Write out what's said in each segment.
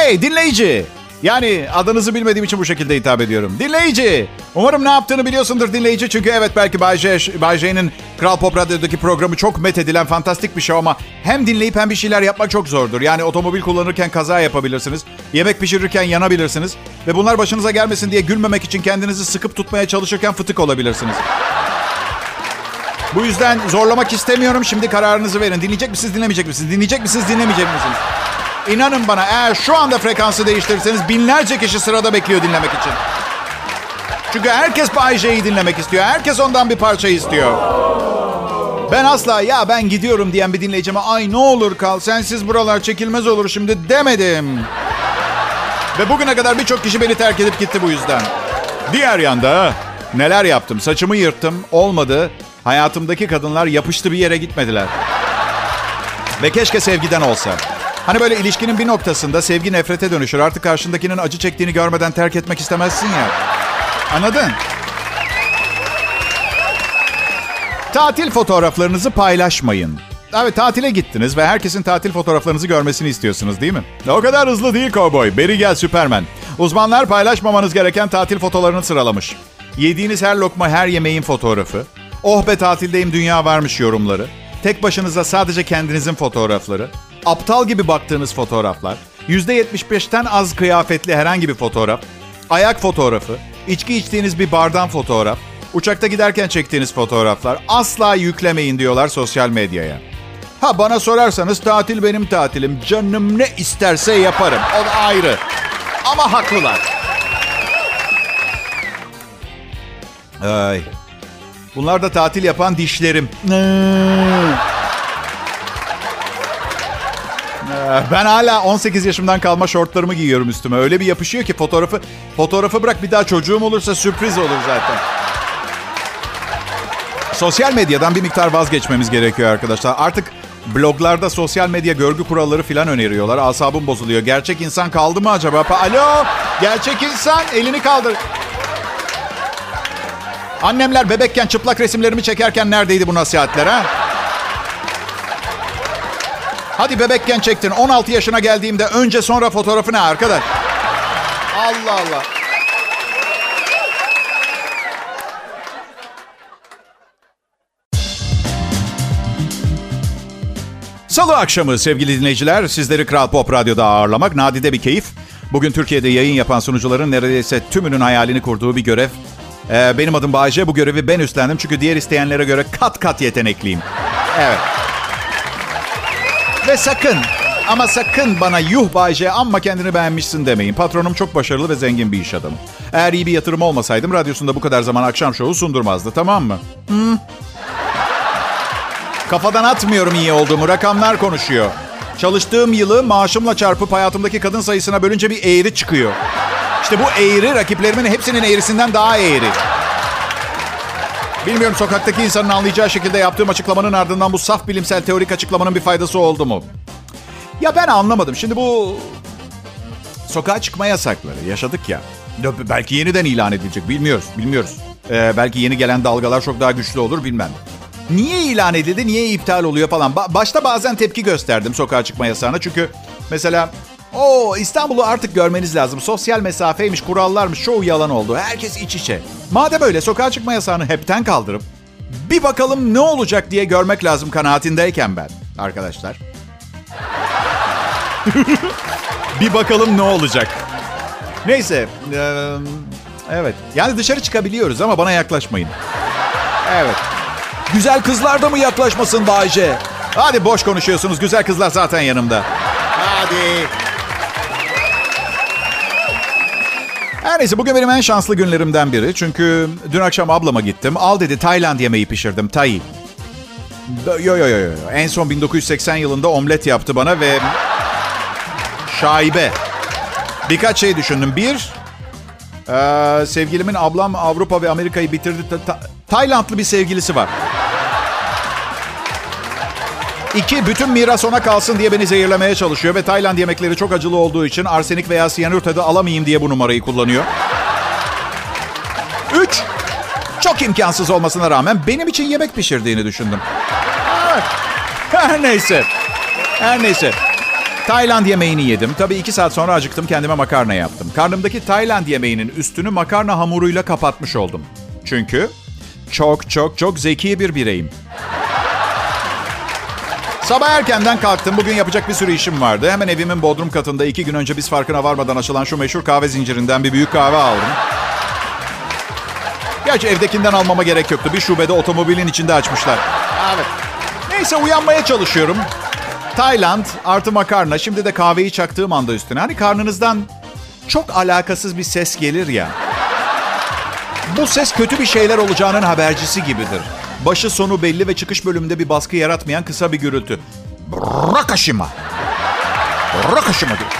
Hey dinleyici. Yani adınızı bilmediğim için bu şekilde hitap ediyorum. Dinleyici. Umarım ne yaptığını biliyorsundur dinleyici. Çünkü evet belki Bay, J'nin Kral Pop Radyo'daki programı çok met edilen fantastik bir şey ama hem dinleyip hem bir şeyler yapmak çok zordur. Yani otomobil kullanırken kaza yapabilirsiniz. Yemek pişirirken yanabilirsiniz. Ve bunlar başınıza gelmesin diye gülmemek için kendinizi sıkıp tutmaya çalışırken fıtık olabilirsiniz. Bu yüzden zorlamak istemiyorum. Şimdi kararınızı verin. Dinleyecek misiniz, dinlemeyecek misiniz? Dinleyecek misiniz, dinlemeyecek misiniz? İnanın bana eğer şu anda frekansı değiştirirseniz binlerce kişi sırada bekliyor dinlemek için. Çünkü herkes Bay J'yi dinlemek istiyor. Herkes ondan bir parça istiyor. Ben asla ya ben gidiyorum diyen bir dinleyicime ay ne olur kal sensiz buralar çekilmez olur şimdi demedim. Ve bugüne kadar birçok kişi beni terk edip gitti bu yüzden. Diğer yanda neler yaptım? Saçımı yırttım. Olmadı. Hayatımdaki kadınlar yapıştı bir yere gitmediler. Ve keşke sevgiden olsa. Hani böyle ilişkinin bir noktasında sevgi nefrete dönüşür. Artık karşındakinin acı çektiğini görmeden terk etmek istemezsin ya. Anladın? Tatil fotoğraflarınızı paylaşmayın. Evet tatile gittiniz ve herkesin tatil fotoğraflarınızı görmesini istiyorsunuz değil mi? O kadar hızlı değil kovboy. Beri gel Süpermen. Uzmanlar paylaşmamanız gereken tatil fotoğraflarını sıralamış. Yediğiniz her lokma her yemeğin fotoğrafı. Oh be tatildeyim dünya varmış yorumları. Tek başınıza sadece kendinizin fotoğrafları. Aptal gibi baktığınız fotoğraflar. %75'ten az kıyafetli herhangi bir fotoğraf. Ayak fotoğrafı. içki içtiğiniz bir bardan fotoğraf. Uçakta giderken çektiğiniz fotoğraflar. Asla yüklemeyin diyorlar sosyal medyaya. Ha bana sorarsanız tatil benim tatilim. Canım ne isterse yaparım. O ayrı. Ama haklılar. Ay. Bunlar da tatil yapan dişlerim. Ben hala 18 yaşımdan kalma şortlarımı giyiyorum üstüme. Öyle bir yapışıyor ki fotoğrafı fotoğrafı bırak bir daha çocuğum olursa sürpriz olur zaten. Sosyal medyadan bir miktar vazgeçmemiz gerekiyor arkadaşlar. Artık bloglarda sosyal medya görgü kuralları falan öneriyorlar. Asabım bozuluyor. Gerçek insan kaldı mı acaba? Alo, gerçek insan elini kaldır. Annemler bebekken çıplak resimlerimi çekerken neredeydi bu nasihatler ha? Hadi bebekken çektin. 16 yaşına geldiğimde önce sonra fotoğrafı ne arkadaş? Allah Allah. Salı akşamı sevgili dinleyiciler sizleri Kral Pop Radyo'da ağırlamak nadide bir keyif. Bugün Türkiye'de yayın yapan sunucuların neredeyse tümünün hayalini kurduğu bir görev. Ee, benim adım Bayce. Bu görevi ben üstlendim çünkü diğer isteyenlere göre kat kat yetenekliyim. Evet. Ve sakın ama sakın bana yuh Bayce amma kendini beğenmişsin demeyin. Patronum çok başarılı ve zengin bir iş adamı. Eğer iyi bir yatırım olmasaydım radyosunda bu kadar zaman akşam şovu sundurmazdı tamam mı? Hı? Kafadan atmıyorum iyi olduğumu. Rakamlar konuşuyor. Çalıştığım yılı maaşımla çarpıp hayatımdaki kadın sayısına bölünce bir eğri çıkıyor. İşte bu eğri rakiplerimin hepsinin eğrisinden daha eğri. Bilmiyorum sokaktaki insanın anlayacağı şekilde yaptığım açıklamanın ardından bu saf bilimsel teorik açıklamanın bir faydası oldu mu? Ya ben anlamadım. Şimdi bu sokağa çıkma yasakları yaşadık ya. Belki yeniden ilan edilecek bilmiyoruz. Bilmiyoruz. Ee, belki yeni gelen dalgalar çok daha güçlü olur bilmem. Niye ilan edildi, niye iptal oluyor falan. Ba- başta bazen tepki gösterdim sokağa çıkma yasağına. Çünkü mesela o İstanbul'u artık görmeniz lazım. Sosyal mesafeymiş, kurallarmış, çoğu yalan oldu. Herkes iç içe. Madem öyle sokağa çıkma yasağını hepten kaldırıp bir bakalım ne olacak diye görmek lazım kanaatindeyken ben arkadaşlar. bir bakalım ne olacak. Neyse. Evet. Yani dışarı çıkabiliyoruz ama bana yaklaşmayın. Evet. Güzel kızlar da mı yaklaşmasın Bayce? Hadi boş konuşuyorsunuz. Güzel kızlar zaten yanımda. Hadi. Her neyse bugün benim en şanslı günlerimden biri. Çünkü dün akşam ablama gittim. Al dedi Tayland yemeği pişirdim. Tay. Yo yo yo yo. En son 1980 yılında omlet yaptı bana ve şaibe. Birkaç şey düşündüm. Bir, ee, sevgilimin ablam Avrupa ve Amerika'yı bitirdi. Ta- ta- Taylandlı bir sevgilisi var. İki, bütün miras ona kalsın diye beni zehirlemeye çalışıyor ve Tayland yemekleri çok acılı olduğu için arsenik veya siyanür tadı alamayayım diye bu numarayı kullanıyor. Üç, çok imkansız olmasına rağmen benim için yemek pişirdiğini düşündüm. Her neyse. Her neyse. Tayland yemeğini yedim. Tabii iki saat sonra acıktım kendime makarna yaptım. Karnımdaki Tayland yemeğinin üstünü makarna hamuruyla kapatmış oldum. Çünkü çok çok çok zeki bir bireyim. Sabah erkenden kalktım. Bugün yapacak bir sürü işim vardı. Hemen evimin bodrum katında iki gün önce biz farkına varmadan açılan şu meşhur kahve zincirinden bir büyük kahve aldım. Gerçi evdekinden almama gerek yoktu. Bir şubede otomobilin içinde açmışlar. Evet. Neyse uyanmaya çalışıyorum. Tayland artı makarna. Şimdi de kahveyi çaktığım anda üstüne. Hani karnınızdan çok alakasız bir ses gelir ya. Bu ses kötü bir şeyler olacağının habercisi gibidir. Başı sonu belli ve çıkış bölümünde bir baskı yaratmayan kısa bir gürültü. Rakaşima. Rakaşima diyor.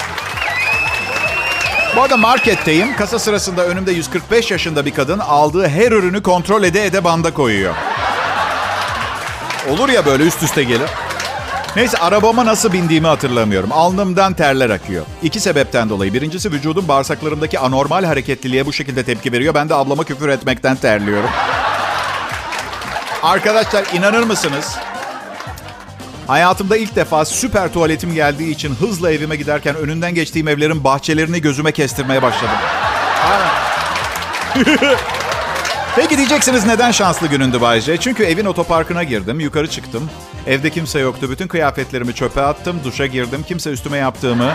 Bu arada marketteyim. Kasa sırasında önümde 145 yaşında bir kadın aldığı her ürünü kontrol ede ede banda koyuyor. Olur ya böyle üst üste gelir. Neyse arabama nasıl bindiğimi hatırlamıyorum. Alnımdan terler akıyor. İki sebepten dolayı. Birincisi vücudum bağırsaklarımdaki anormal hareketliliğe bu şekilde tepki veriyor. Ben de ablama küfür etmekten terliyorum. Arkadaşlar inanır mısınız? Hayatımda ilk defa süper tuvaletim geldiği için hızla evime giderken önünden geçtiğim evlerin bahçelerini gözüme kestirmeye başladım. Peki diyeceksiniz neden şanslı günündü Bayce? Çünkü evin otoparkına girdim, yukarı çıktım. Evde kimse yoktu. Bütün kıyafetlerimi çöpe attım, duşa girdim. Kimse üstüme yaptığımı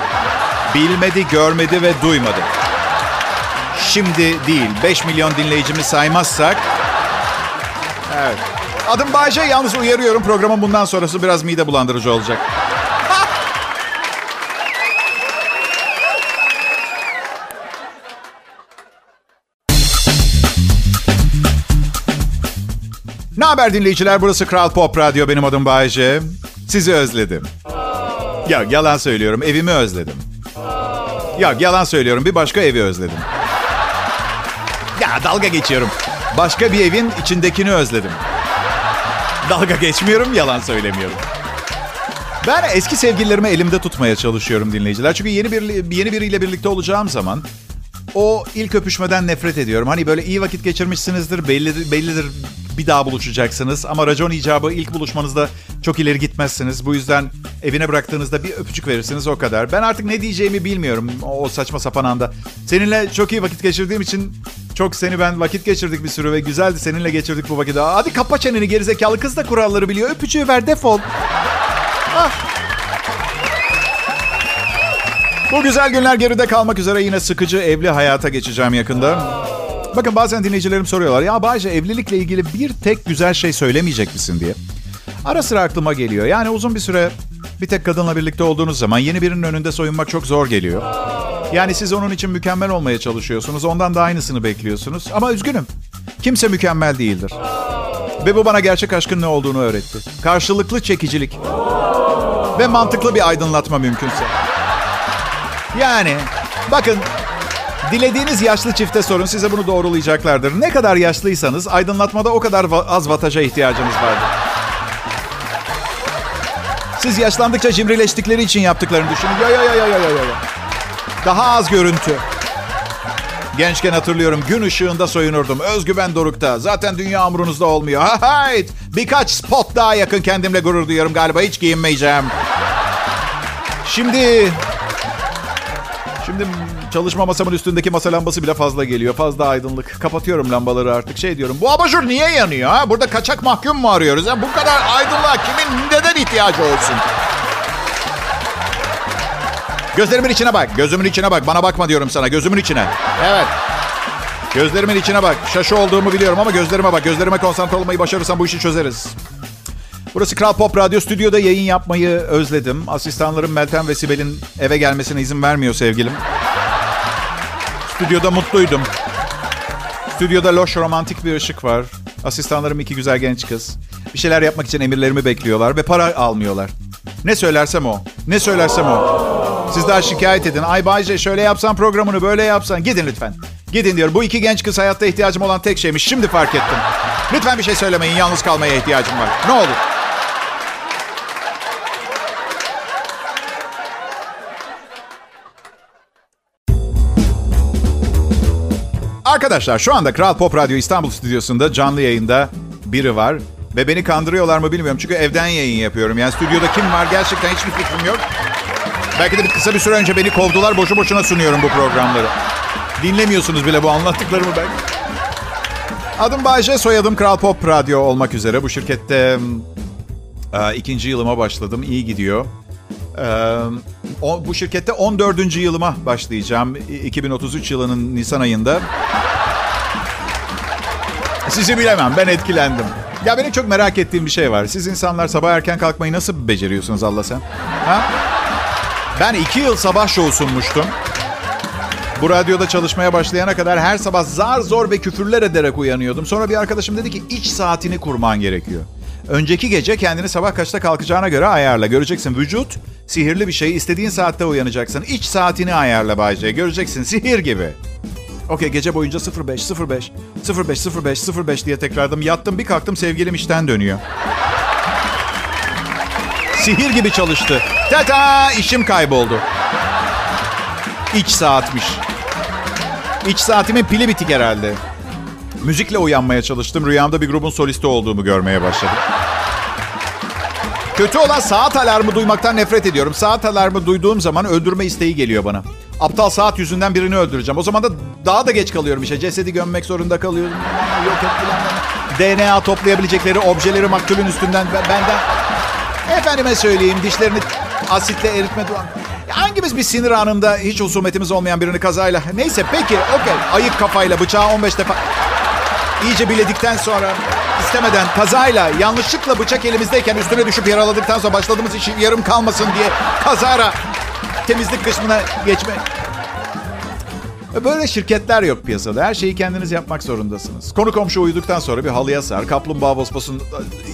bilmedi, görmedi ve duymadı. Şimdi değil, 5 milyon dinleyicimi saymazsak... Evet. Adım Bayce, yalnız uyarıyorum programın bundan sonrası biraz mide bulandırıcı olacak. Ne haber dinleyiciler? Burası Kral Pop Radyo. Benim adım Bayece. Sizi özledim. Ya yalan söylüyorum. Evimi özledim. Ya yalan söylüyorum. Bir başka evi özledim. Ya dalga geçiyorum. Başka bir evin içindekini özledim. Dalga geçmiyorum, yalan söylemiyorum. Ben eski sevgililerimi elimde tutmaya çalışıyorum dinleyiciler. Çünkü yeni bir yeni biriyle birlikte olacağım zaman o ilk öpüşmeden nefret ediyorum. Hani böyle iyi vakit geçirmişsinizdir, bellidir, bellidir bir daha buluşacaksınız. Ama racon icabı ilk buluşmanızda çok ileri gitmezsiniz. Bu yüzden evine bıraktığınızda bir öpücük verirsiniz o kadar. Ben artık ne diyeceğimi bilmiyorum o saçma sapan anda. Seninle çok iyi vakit geçirdiğim için çok seni ben vakit geçirdik bir sürü ve güzeldi seninle geçirdik bu vakit. Hadi kapa çeneni gerizekalı kız da kuralları biliyor. Öpücüğü ver defol. Ah. Bu güzel günler geride kalmak üzere yine sıkıcı evli hayata geçeceğim yakında. Bakın bazen dinleyicilerim soruyorlar. Ya Bayce evlilikle ilgili bir tek güzel şey söylemeyecek misin diye. Ara sıra aklıma geliyor. Yani uzun bir süre bir tek kadınla birlikte olduğunuz zaman yeni birinin önünde soyunmak çok zor geliyor. Yani siz onun için mükemmel olmaya çalışıyorsunuz. Ondan da aynısını bekliyorsunuz. Ama üzgünüm. Kimse mükemmel değildir. Ve bu bana gerçek aşkın ne olduğunu öğretti. Karşılıklı çekicilik. Ve mantıklı bir aydınlatma mümkünse. Yani bakın dilediğiniz yaşlı çifte sorun size bunu doğrulayacaklardır. Ne kadar yaşlıysanız aydınlatmada o kadar va- az vataja ihtiyacınız vardır. Siz yaşlandıkça cimrileştikleri için yaptıklarını düşünün. Ya ya ya ya ya ya. Daha az görüntü. Gençken hatırlıyorum gün ışığında soyunurdum. Özgüven dorukta. Zaten dünya umurunuzda olmuyor. Ha hayt. Birkaç spot daha yakın kendimle gurur duyuyorum. Galiba hiç giyinmeyeceğim. Şimdi... Şimdi çalışma masamın üstündeki masa lambası bile fazla geliyor. Fazla aydınlık. Kapatıyorum lambaları artık. Şey diyorum. Bu abajur niye yanıyor? Ha? Burada kaçak mahkum mu arıyoruz? Ha? Bu kadar aydınlığa kimin neden ihtiyacı olsun? Gözlerimin içine bak. Gözümün içine bak. Bana bakma diyorum sana. Gözümün içine. Evet. Gözlerimin içine bak. Şaşı olduğumu biliyorum ama gözlerime bak. Gözlerime konsantre olmayı başarırsam bu işi çözeriz. Burası Kral Pop Radyo. Stüdyoda yayın yapmayı özledim. Asistanlarım Meltem ve Sibel'in eve gelmesine izin vermiyor sevgilim. Stüdyoda mutluydum. Stüdyoda loş romantik bir ışık var. Asistanlarım iki güzel genç kız. Bir şeyler yapmak için emirlerimi bekliyorlar ve para almıyorlar. Ne söylersem o. Ne söylersem o. Siz daha şikayet edin. Ay Bayce şöyle yapsan programını böyle yapsan. Gidin lütfen. Gidin diyor. Bu iki genç kız hayatta ihtiyacım olan tek şeymiş. Şimdi fark ettim. Lütfen bir şey söylemeyin. Yalnız kalmaya ihtiyacım var. Ne olur. Arkadaşlar şu anda Kral Pop Radyo İstanbul stüdyosunda canlı yayında biri var. Ve beni kandırıyorlar mı bilmiyorum. Çünkü evden yayın yapıyorum. Yani stüdyoda kim var gerçekten hiçbir fikrim yok. Belki de bir kısa bir süre önce beni kovdular. Boşu boşuna sunuyorum bu programları. Dinlemiyorsunuz bile bu anlattıklarımı belki. Adım Bayce, soyadım Kral Pop Radyo olmak üzere. Bu şirkette e, ikinci yılıma başladım. İyi gidiyor. E, o, bu şirkette 14. yılıma başlayacağım. 2033 yılının Nisan ayında. Sizi bilemem. Ben etkilendim. Ya benim çok merak ettiğim bir şey var. Siz insanlar sabah erken kalkmayı nasıl beceriyorsunuz Allah sen? Ha? Ben iki yıl sabah şovu sunmuştum. Bu radyoda çalışmaya başlayana kadar her sabah zar zor ve küfürler ederek uyanıyordum. Sonra bir arkadaşım dedi ki iç saatini kurman gerekiyor. Önceki gece kendini sabah kaçta kalkacağına göre ayarla. Göreceksin vücut sihirli bir şey. İstediğin saatte uyanacaksın. İç saatini ayarla Bayce. Göreceksin sihir gibi. Okey gece boyunca 05, 05, 05, 05, 05 diye tekrarladım. Yattım bir kalktım sevgilim işten dönüyor. Sihir gibi çalıştı. Tata işim kayboldu. İç saatmiş. İç saatimin pili bitik herhalde. Müzikle uyanmaya çalıştım. Rüyamda bir grubun solisti olduğumu görmeye başladım. Kötü olan saat alarmı duymaktan nefret ediyorum. Saat alarmı duyduğum zaman öldürme isteği geliyor bana. Aptal saat yüzünden birini öldüreceğim. O zaman da daha da geç kalıyorum işte. Cesedi gömmek zorunda kalıyorum. Yok et DNA toplayabilecekleri objeleri maktulün üstünden benden... Efendime söyleyeyim dişlerini asitle eritme duran... Hangimiz bir sinir anında hiç husumetimiz olmayan birini kazayla... Neyse peki okey. Ayık kafayla bıçağı 15 defa... İyice biledikten sonra istemeden kazayla yanlışlıkla bıçak elimizdeyken üstüne düşüp yaraladıktan sonra başladığımız iş yarım kalmasın diye kazara temizlik kısmına geçme. Böyle şirketler yok piyasada. Her şeyi kendiniz yapmak zorundasınız. Konu komşu uyuduktan sonra bir halıya sar. Kaplumbağa vosposun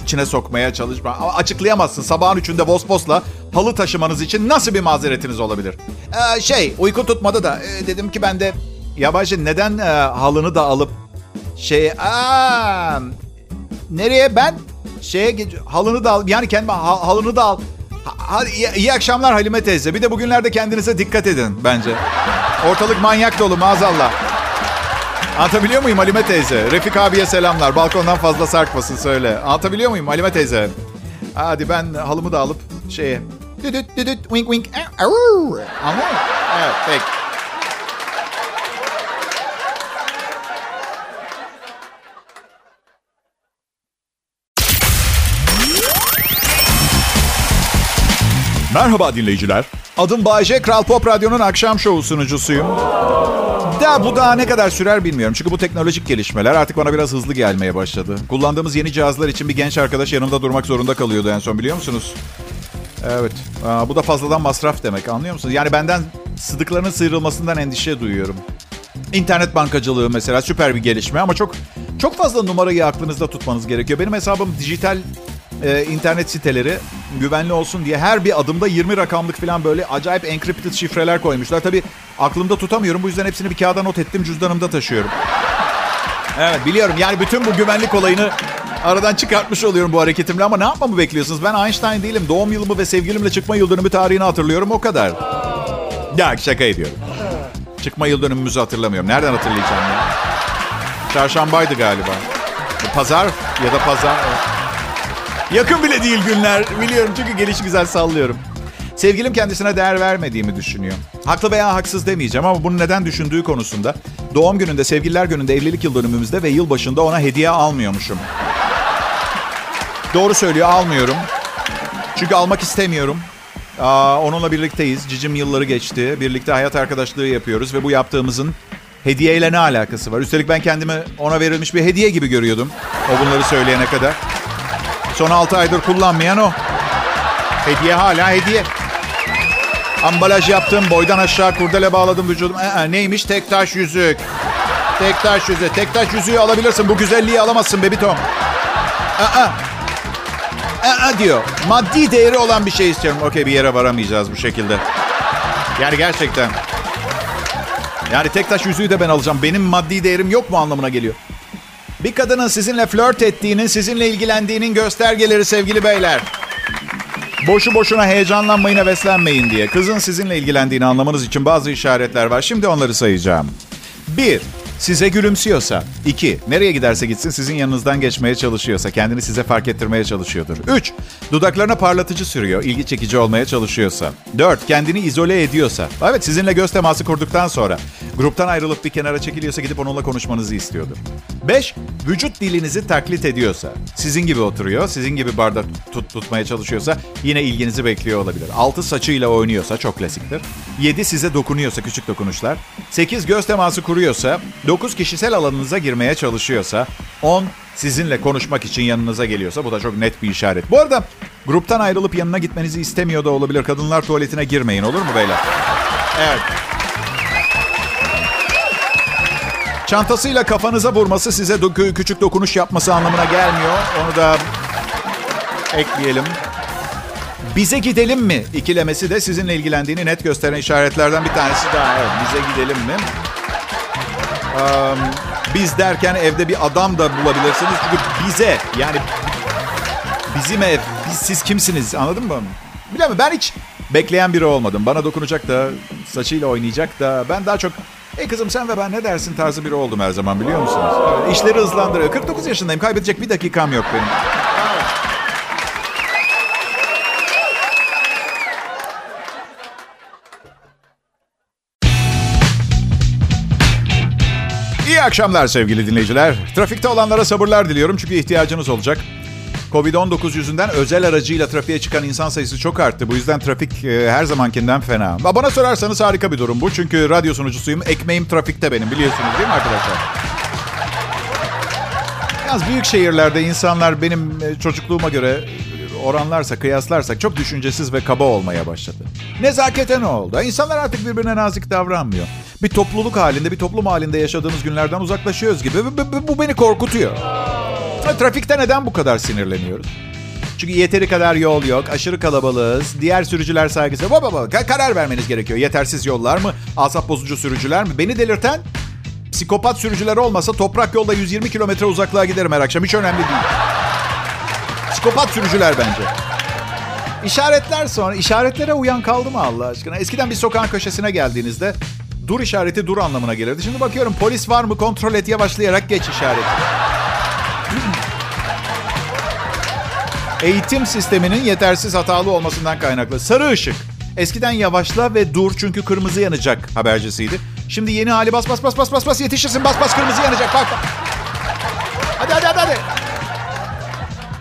içine sokmaya çalışma. Ama açıklayamazsın. Sabahın üçünde vosposla halı taşımanız için nasıl bir mazeretiniz olabilir? Ee, şey uyku tutmadı da e, dedim ki ben de yabancı neden e, halını da alıp şey aa, nereye ben şeye halını da al yani kendime halını da al. Ha, iyi, iyi akşamlar Halime teyze. Bir de bugünlerde kendinize dikkat edin bence. Ortalık manyak dolu maazallah. Anlatabiliyor muyum Halime teyze? Refik abiye selamlar. Balkondan fazla sarkmasın söyle. Anlatabiliyor muyum Halime teyze? Hadi ben halımı da alıp şeye... Düdüt düdüt wink wink. Anladın mı? Evet peki. Merhaba dinleyiciler. Adım Bayece, Kral Pop Radyo'nun akşam şovu sunucusuyum. Da bu daha ne kadar sürer bilmiyorum. Çünkü bu teknolojik gelişmeler artık bana biraz hızlı gelmeye başladı. Kullandığımız yeni cihazlar için bir genç arkadaş yanımda durmak zorunda kalıyordu en son biliyor musunuz? Evet. Aa, bu da fazladan masraf demek anlıyor musunuz? Yani benden sıdıklarının sıyrılmasından endişe duyuyorum. İnternet bankacılığı mesela süper bir gelişme ama çok çok fazla numarayı aklınızda tutmanız gerekiyor. Benim hesabım dijital e, internet siteleri güvenli olsun diye her bir adımda 20 rakamlık falan böyle acayip encrypted şifreler koymuşlar. Tabii aklımda tutamıyorum. Bu yüzden hepsini bir kağıda not ettim. Cüzdanımda taşıyorum. Evet biliyorum. Yani bütün bu güvenlik olayını aradan çıkartmış oluyorum bu hareketimle ama ne yapmamı bekliyorsunuz? Ben Einstein değilim. Doğum yılımı ve sevgilimle çıkma yıl dönümü tarihini hatırlıyorum o kadar. Ya şaka ediyorum. Çıkma yıl dönümümüzü hatırlamıyorum. Nereden hatırlayacağım ya? Çarşambaydı galiba. Pazar ya da pazar. Yakın bile değil günler. Biliyorum çünkü geliş güzel sallıyorum. Sevgilim kendisine değer vermediğimi düşünüyor. Haklı veya haksız demeyeceğim ama bunu neden düşündüğü konusunda doğum gününde, sevgililer gününde, evlilik yıl dönümümüzde ve yıl başında ona hediye almıyormuşum. Doğru söylüyor almıyorum. Çünkü almak istemiyorum. Aa, onunla birlikteyiz. Cicim yılları geçti. Birlikte hayat arkadaşlığı yapıyoruz ve bu yaptığımızın hediyeyle ne alakası var? Üstelik ben kendimi ona verilmiş bir hediye gibi görüyordum. O bunları söyleyene kadar. Son 6 aydır kullanmayan o. Hediye hala hediye. Ambalaj yaptım, boydan aşağı kurdele bağladım vücudum. Ee, neymiş? Tek taş yüzük. Tek taş yüzük. Tek taş yüzüğü alabilirsin. Bu güzelliği alamazsın bebitom. Aa, aa diyor. Maddi değeri olan bir şey istiyorum. Okey bir yere varamayacağız bu şekilde. Yani gerçekten. Yani tek taş yüzüğü de ben alacağım. Benim maddi değerim yok mu anlamına geliyor. Bir kadının sizinle flört ettiğinin, sizinle ilgilendiğinin göstergeleri sevgili beyler. Boşu boşuna heyecanlanmayın, heveslenmeyin diye. Kızın sizinle ilgilendiğini anlamanız için bazı işaretler var. Şimdi onları sayacağım. 1. Size gülümsüyorsa. 2. Nereye giderse gitsin sizin yanınızdan geçmeye çalışıyorsa. Kendini size fark ettirmeye çalışıyordur. 3. Dudaklarına parlatıcı sürüyor, ilgi çekici olmaya çalışıyorsa. 4. Kendini izole ediyorsa. Evet sizinle göz teması kurduktan sonra. Gruptan ayrılıp bir kenara çekiliyorsa gidip onunla konuşmanızı istiyordur. 5. Vücut dilinizi taklit ediyorsa. Sizin gibi oturuyor, sizin gibi bardak tut, tutmaya çalışıyorsa yine ilginizi bekliyor olabilir. 6. Saçıyla oynuyorsa çok klasiktir. 7. Size dokunuyorsa küçük dokunuşlar. 8. Göz teması kuruyorsa. 9. Kişisel alanınıza girmeye çalışıyorsa. 10 sizinle konuşmak için yanınıza geliyorsa bu da çok net bir işaret. Bu arada gruptan ayrılıp yanına gitmenizi istemiyor da olabilir. Kadınlar tuvaletine girmeyin olur mu beyler? Evet. Çantasıyla kafanıza vurması size do- küçük dokunuş yapması anlamına gelmiyor. Onu da ekleyelim. Bize gidelim mi ikilemesi de sizinle ilgilendiğini net gösteren işaretlerden bir tanesi daha. Evet, bize gidelim mi? Um, biz derken evde bir adam da bulabilirsiniz. Çünkü bize yani bizim ev, biz, siz kimsiniz anladın mı? Bilemem ben hiç bekleyen biri olmadım. Bana dokunacak da, saçıyla oynayacak da. Ben daha çok Ey kızım sen ve ben ne dersin tarzı biri oldum her zaman biliyor musunuz? Evet, işleri hızlandırıyor. 49 yaşındayım. Kaybedecek bir dakikam yok benim. Akşamlar sevgili dinleyiciler. Trafikte olanlara sabırlar diliyorum çünkü ihtiyacınız olacak. Covid-19 yüzünden özel aracıyla trafiğe çıkan insan sayısı çok arttı. Bu yüzden trafik e, her zamankinden fena. Bana sorarsanız harika bir durum bu. Çünkü radyo sunucusuyum. Ekmeğim trafikte benim biliyorsunuz değil mi arkadaşlar? Yalnız büyük şehirlerde insanlar benim e, çocukluğuma göre oranlarsa, kıyaslarsak çok düşüncesiz ve kaba olmaya başladı. Nezakete ne oldu? İnsanlar artık birbirine nazik davranmıyor. Bir topluluk halinde, bir toplum halinde yaşadığımız günlerden uzaklaşıyoruz gibi. Bu beni korkutuyor. Trafikte neden bu kadar sinirleniyoruz? Çünkü yeteri kadar yol yok, aşırı kalabalığız, diğer sürücüler saygısı. Baba baba karar vermeniz gerekiyor. Yetersiz yollar mı, asap bozucu sürücüler mi? Beni delirten psikopat sürücüler olmasa toprak yolda 120 kilometre uzaklığa giderim her akşam. Hiç önemli değil. Psikopat sürücüler bence. İşaretler sonra, işaretlere uyan kaldı mı Allah aşkına? Eskiden bir sokağın köşesine geldiğinizde dur işareti dur anlamına gelirdi. Şimdi bakıyorum polis var mı kontrol et yavaşlayarak geç işareti. Eğitim sisteminin yetersiz hatalı olmasından kaynaklı. Sarı ışık. Eskiden yavaşla ve dur çünkü kırmızı yanacak habercisiydi. Şimdi yeni hali bas bas bas bas bas bas yetişirsin bas bas kırmızı yanacak bak bak. Hadi hadi hadi hadi.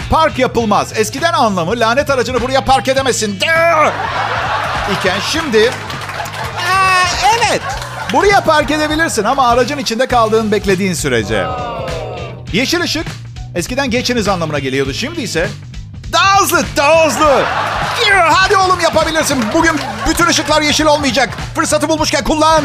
Park yapılmaz. Eskiden anlamı lanet aracını buraya park edemezsin. İken şimdi buraya park edebilirsin ama aracın içinde kaldığın beklediğin sürece. Yeşil ışık eskiden geçiniz anlamına geliyordu. Şimdi ise daha hızlı, daha hızlı. Hadi oğlum yapabilirsin. Bugün bütün ışıklar yeşil olmayacak. Fırsatı bulmuşken kullan.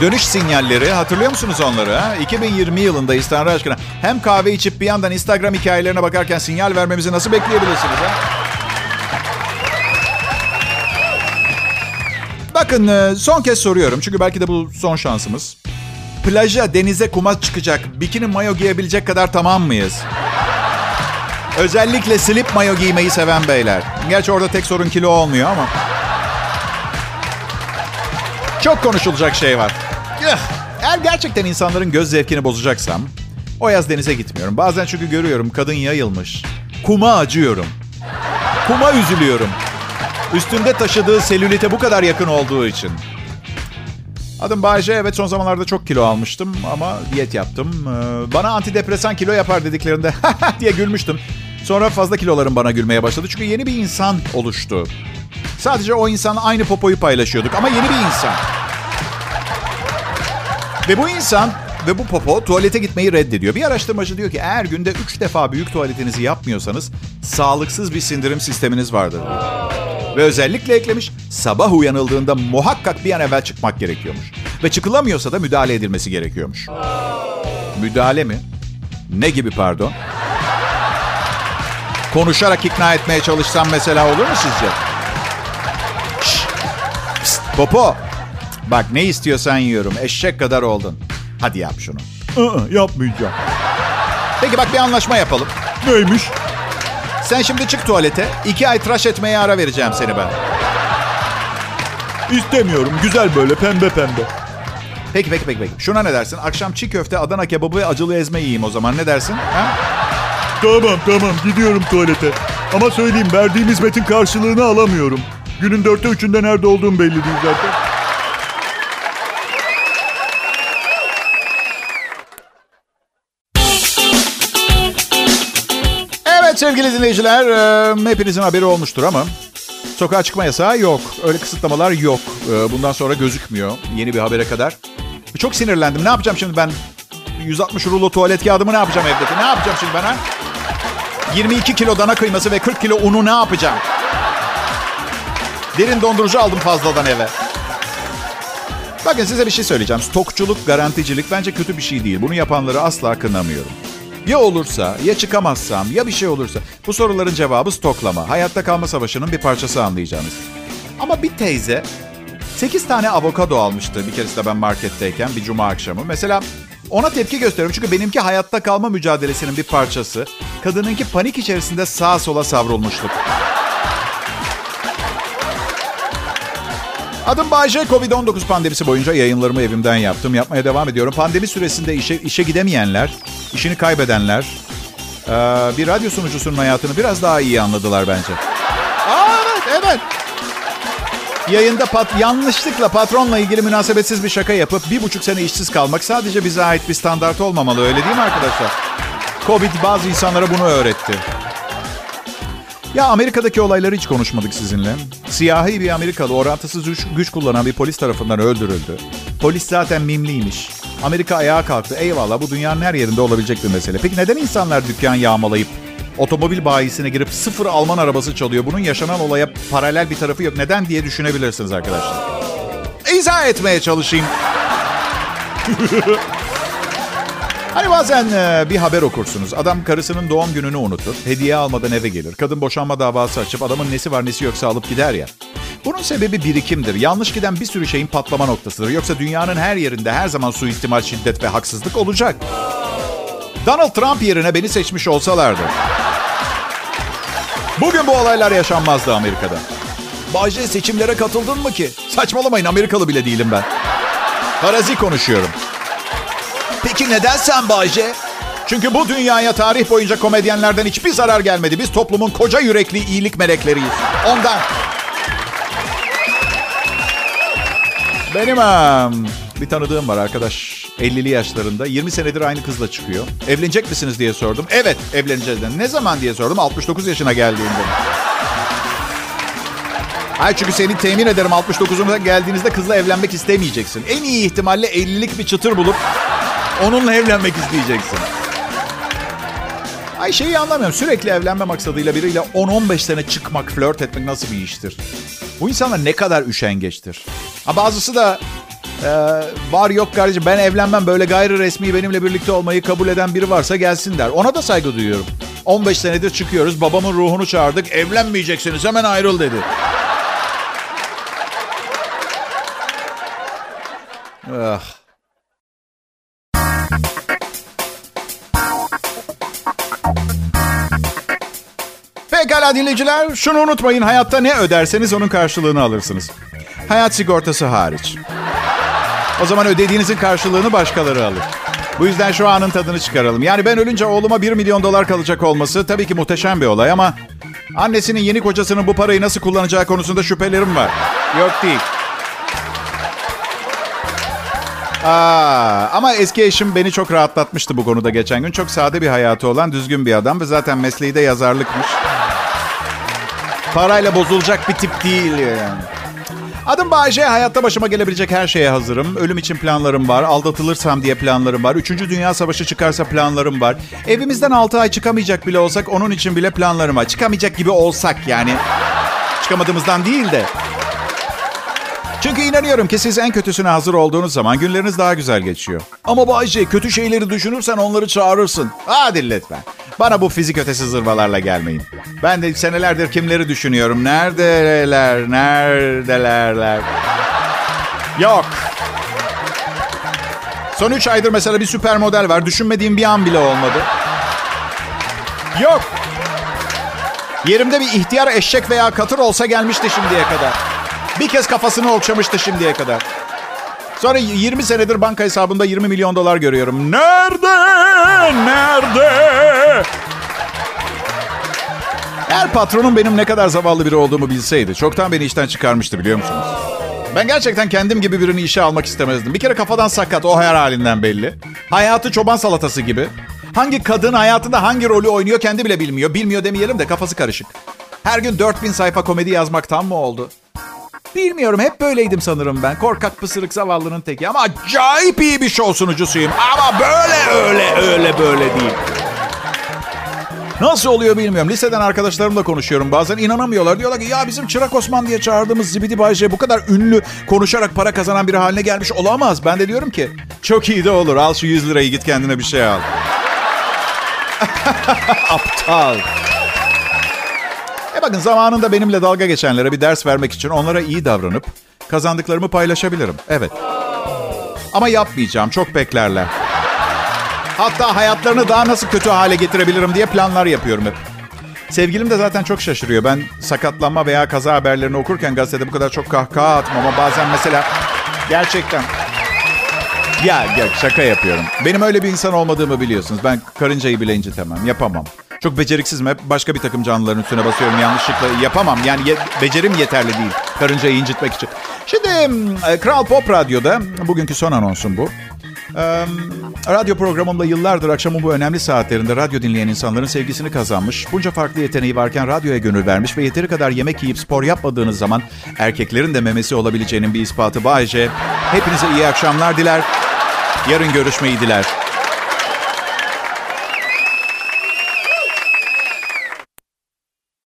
Dönüş sinyalleri hatırlıyor musunuz onları? Ha? 2020 yılındayız Tanrı aşkına. Hem kahve içip bir yandan Instagram hikayelerine bakarken sinyal vermemizi nasıl bekleyebilirsiniz? Ha? Bakın e, son kez soruyorum çünkü belki de bu son şansımız. Plaja, denize, kuma çıkacak, bikini mayo giyebilecek kadar tamam mıyız? Özellikle slip mayo giymeyi seven beyler. Gerçi orada tek sorun kilo olmuyor ama. Çok konuşulacak şey var. Eğer gerçekten insanların göz zevkini bozacaksam o yaz denize gitmiyorum. Bazen çünkü görüyorum kadın yayılmış. Kuma acıyorum. Kuma üzülüyorum. Üstünde taşıdığı selülite bu kadar yakın olduğu için. Adım Bayce. Evet son zamanlarda çok kilo almıştım ama diyet yaptım. Ee, bana antidepresan kilo yapar dediklerinde diye gülmüştüm. Sonra fazla kilolarım bana gülmeye başladı. Çünkü yeni bir insan oluştu. Sadece o insanla aynı popoyu paylaşıyorduk ama yeni bir insan. Ve bu insan ve bu popo tuvalete gitmeyi reddediyor. Bir araştırmacı diyor ki eğer günde 3 defa büyük tuvaletinizi yapmıyorsanız sağlıksız bir sindirim sisteminiz vardır. Ve özellikle eklemiş sabah uyanıldığında muhakkak bir an evvel çıkmak gerekiyormuş. Ve çıkılamıyorsa da müdahale edilmesi gerekiyormuş. Müdahale mi? Ne gibi pardon? Konuşarak ikna etmeye çalışsam mesela olur mu sizce? Şşş, pst, popo. Bak ne istiyorsan yiyorum. Eşek kadar oldun. Hadi yap şunu. Aa, yapmayacağım. Peki bak bir anlaşma yapalım. Neymiş? Sen şimdi çık tuvalete. İki ay tıraş etmeye ara vereceğim seni ben. İstemiyorum. Güzel böyle pembe pembe. Peki peki peki. peki. Şuna ne dersin? Akşam çiğ köfte, Adana kebabı ve acılı ezme yiyeyim o zaman. Ne dersin? Ha? Tamam tamam gidiyorum tuvalete. Ama söyleyeyim verdiğim hizmetin karşılığını alamıyorum. Günün dörtte üçünde nerede olduğum belli değil zaten. Sevgili dinleyiciler, e, hepinizin haberi olmuştur ama sokağa çıkma yasağı yok. Öyle kısıtlamalar yok. E, bundan sonra gözükmüyor yeni bir habere kadar. Çok sinirlendim. Ne yapacağım şimdi ben? 160 rulo tuvalet kağıdımı ne yapacağım evdeki? Ne yapacağım şimdi ben ha? 22 kilo dana kıyması ve 40 kilo unu ne yapacağım? Derin dondurucu aldım fazladan eve. Bakın size bir şey söyleyeceğim. Stokçuluk, garanticilik bence kötü bir şey değil. Bunu yapanları asla kınamıyorum. Ya olursa, ya çıkamazsam, ya bir şey olursa. Bu soruların cevabı stoklama. Hayatta kalma savaşının bir parçası anlayacağınız. Ama bir teyze 8 tane avokado almıştı bir keresinde ben marketteyken bir cuma akşamı. Mesela ona tepki gösteriyorum çünkü benimki hayatta kalma mücadelesinin bir parçası. Kadınınki panik içerisinde sağa sola savrulmuşluk. Adım Bayce. Covid-19 pandemisi boyunca yayınlarımı evimden yaptım. Yapmaya devam ediyorum. Pandemi süresinde işe, işe gidemeyenler, işini kaybedenler, bir radyo sunucusunun hayatını biraz daha iyi anladılar bence. Aa, evet, evet. Yayında pat, yanlışlıkla patronla ilgili münasebetsiz bir şaka yapıp bir buçuk sene işsiz kalmak sadece bize ait bir standart olmamalı. Öyle değil mi arkadaşlar? Covid bazı insanlara bunu öğretti. Ya Amerika'daki olayları hiç konuşmadık sizinle. Siyahi bir Amerikalı orantısız güç, kullanan bir polis tarafından öldürüldü. Polis zaten mimliymiş. Amerika ayağa kalktı. Eyvallah bu dünyanın her yerinde olabilecek bir mesele. Peki neden insanlar dükkan yağmalayıp otomobil bayisine girip sıfır Alman arabası çalıyor? Bunun yaşanan olaya paralel bir tarafı yok. Neden diye düşünebilirsiniz arkadaşlar. İzah etmeye çalışayım. Hani bazen bir haber okursunuz. Adam karısının doğum gününü unutur. Hediye almadan eve gelir. Kadın boşanma davası açıp adamın nesi var nesi yoksa alıp gider ya. Bunun sebebi birikimdir. Yanlış giden bir sürü şeyin patlama noktasıdır. Yoksa dünyanın her yerinde her zaman suistimal, şiddet ve haksızlık olacak. Donald Trump yerine beni seçmiş olsalardı. Bugün bu olaylar yaşanmazdı Amerika'da. Bayce seçimlere katıldın mı ki? Saçmalamayın Amerikalı bile değilim ben. Farazi konuşuyorum. Peki neden sen Bayce? Çünkü bu dünyaya tarih boyunca komedyenlerden hiçbir zarar gelmedi. Biz toplumun koca yürekli iyilik melekleriyiz. Ondan. Benim bir tanıdığım var arkadaş. 50'li yaşlarında. 20 senedir aynı kızla çıkıyor. Evlenecek misiniz diye sordum. Evet evleneceğiz. Ne zaman diye sordum. 69 yaşına geldiğinde. Hayır çünkü seni temin ederim 69'una geldiğinizde kızla evlenmek istemeyeceksin. En iyi ihtimalle 50'lik bir çıtır bulup onunla evlenmek isteyeceksin. Ay şeyi anlamıyorum. Sürekli evlenme maksadıyla biriyle 10-15 sene çıkmak, flört etmek nasıl bir iştir? Bu insanlar ne kadar üşengeçtir. Ha bazısı da e, var yok kardeşim ben evlenmem böyle gayri resmi benimle birlikte olmayı kabul eden biri varsa gelsin der. Ona da saygı duyuyorum. 15 senedir çıkıyoruz. Babamın ruhunu çağırdık. Evlenmeyeceksiniz hemen ayrıl dedi. Ah. Pekala dinleyiciler, şunu unutmayın. Hayatta ne öderseniz onun karşılığını alırsınız. Hayat sigortası hariç. O zaman ödediğinizin karşılığını başkaları alır. Bu yüzden şu anın tadını çıkaralım. Yani ben ölünce oğluma 1 milyon dolar kalacak olması tabii ki muhteşem bir olay ama... Annesinin yeni kocasının bu parayı nasıl kullanacağı konusunda şüphelerim var. Yok değil. Aa, ama eski eşim beni çok rahatlatmıştı bu konuda geçen gün. Çok sade bir hayatı olan düzgün bir adam ve zaten mesleği de yazarlıkmış. Parayla bozulacak bir tip değil yani. Adım Bayce. Hayatta başıma gelebilecek her şeye hazırım. Ölüm için planlarım var. Aldatılırsam diye planlarım var. Üçüncü Dünya Savaşı çıkarsa planlarım var. Evimizden 6 ay çıkamayacak bile olsak onun için bile planlarım var. Çıkamayacak gibi olsak yani. Çıkamadığımızdan değil de. Çünkü inanıyorum ki siz en kötüsüne hazır olduğunuz zaman günleriniz daha güzel geçiyor. Ama Bayce kötü şeyleri düşünürsen onları çağırırsın. Hadi lütfen. Bana bu fizik ötesi zırvalarla gelmeyin. Ben de senelerdir kimleri düşünüyorum. Neredeler, neredelerler? Yok. Son 3 aydır mesela bir süper model var. Düşünmediğim bir an bile olmadı. Yok. Yerimde bir ihtiyar eşek veya katır olsa gelmişti şimdiye kadar. Bir kez kafasını okşamıştı şimdiye kadar. Sonra 20 senedir banka hesabında 20 milyon dolar görüyorum. Nerede? Nerede? Eğer patronum benim ne kadar zavallı biri olduğumu bilseydi çoktan beni işten çıkarmıştı biliyor musunuz? Ben gerçekten kendim gibi birini işe almak istemezdim. Bir kere kafadan sakat o her halinden belli. Hayatı çoban salatası gibi. Hangi kadın hayatında hangi rolü oynuyor kendi bile bilmiyor. Bilmiyor demeyelim de kafası karışık. Her gün 4000 sayfa komedi yazmak tam mı oldu? Bilmiyorum hep böyleydim sanırım ben. Korkak pısırık zavallının teki ama acayip iyi bir şov sunucusuyum. Ama böyle öyle öyle böyle değil. Nasıl oluyor bilmiyorum. Liseden arkadaşlarımla konuşuyorum bazen. inanamıyorlar. Diyorlar ki ya bizim Çırak Osman diye çağırdığımız Zibidi Bayce bu kadar ünlü konuşarak para kazanan biri haline gelmiş olamaz. Ben de diyorum ki çok iyi de olur. Al şu 100 lirayı git kendine bir şey al. Aptal. E bakın zamanında benimle dalga geçenlere bir ders vermek için onlara iyi davranıp kazandıklarımı paylaşabilirim. Evet. Ama yapmayacağım. Çok beklerler. Hatta hayatlarını daha nasıl kötü hale getirebilirim diye planlar yapıyorum hep. Sevgilim de zaten çok şaşırıyor. Ben sakatlanma veya kaza haberlerini okurken gazetede bu kadar çok kahkaha atmam ama bazen mesela gerçekten ya, ya şaka yapıyorum. Benim öyle bir insan olmadığımı biliyorsunuz. Ben karıncayı bile incitemem. Yapamam. Çok beceriksizim. Hep başka bir takım canlıların üstüne basıyorum yanlışlıkla. Yapamam. Yani ye- becerim yeterli değil. Karıncayı incitmek için. Şimdi e, Kral Pop Radyo'da, bugünkü son anonsum bu. Radyo programımla yıllardır akşamın bu önemli saatlerinde radyo dinleyen insanların sevgisini kazanmış. Bunca farklı yeteneği varken radyoya gönül vermiş ve yeteri kadar yemek yiyip spor yapmadığınız zaman erkeklerin de memesi olabileceğinin bir ispatı Bayece. Hepinize iyi akşamlar diler. Yarın görüşmeyi diler.